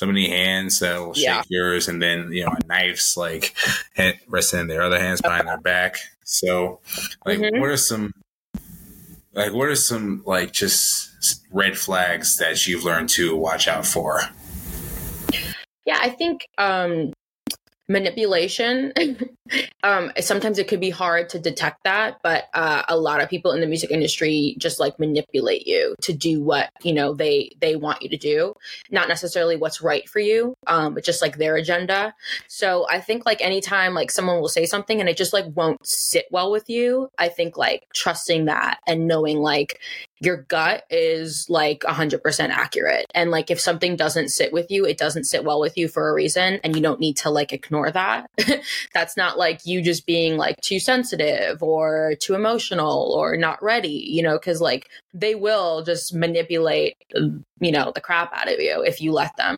so many hands that will shake Yeah. yours, and then you know knives like resting in their other hands behind their back. So, like, Mhm. what are some like what are some like just red flags that you've learned to watch out for? Yeah, I think um manipulation. Um sometimes it could be hard to detect that but uh, a lot of people in the music industry just like manipulate you to do what you know they they want you to do. Not necessarily what's right for you um but just like their agenda. So i think like anytime like someone will say something and it just like won't sit well with you i think like trusting that and knowing like your gut is like 100% accurate. And like if something doesn't sit with you it doesn't sit well with you for a reason and you don't need to like ignore that that's not like you just being like too sensitive or too emotional or not ready you know because like they will just manipulate you know the crap out of you if you let them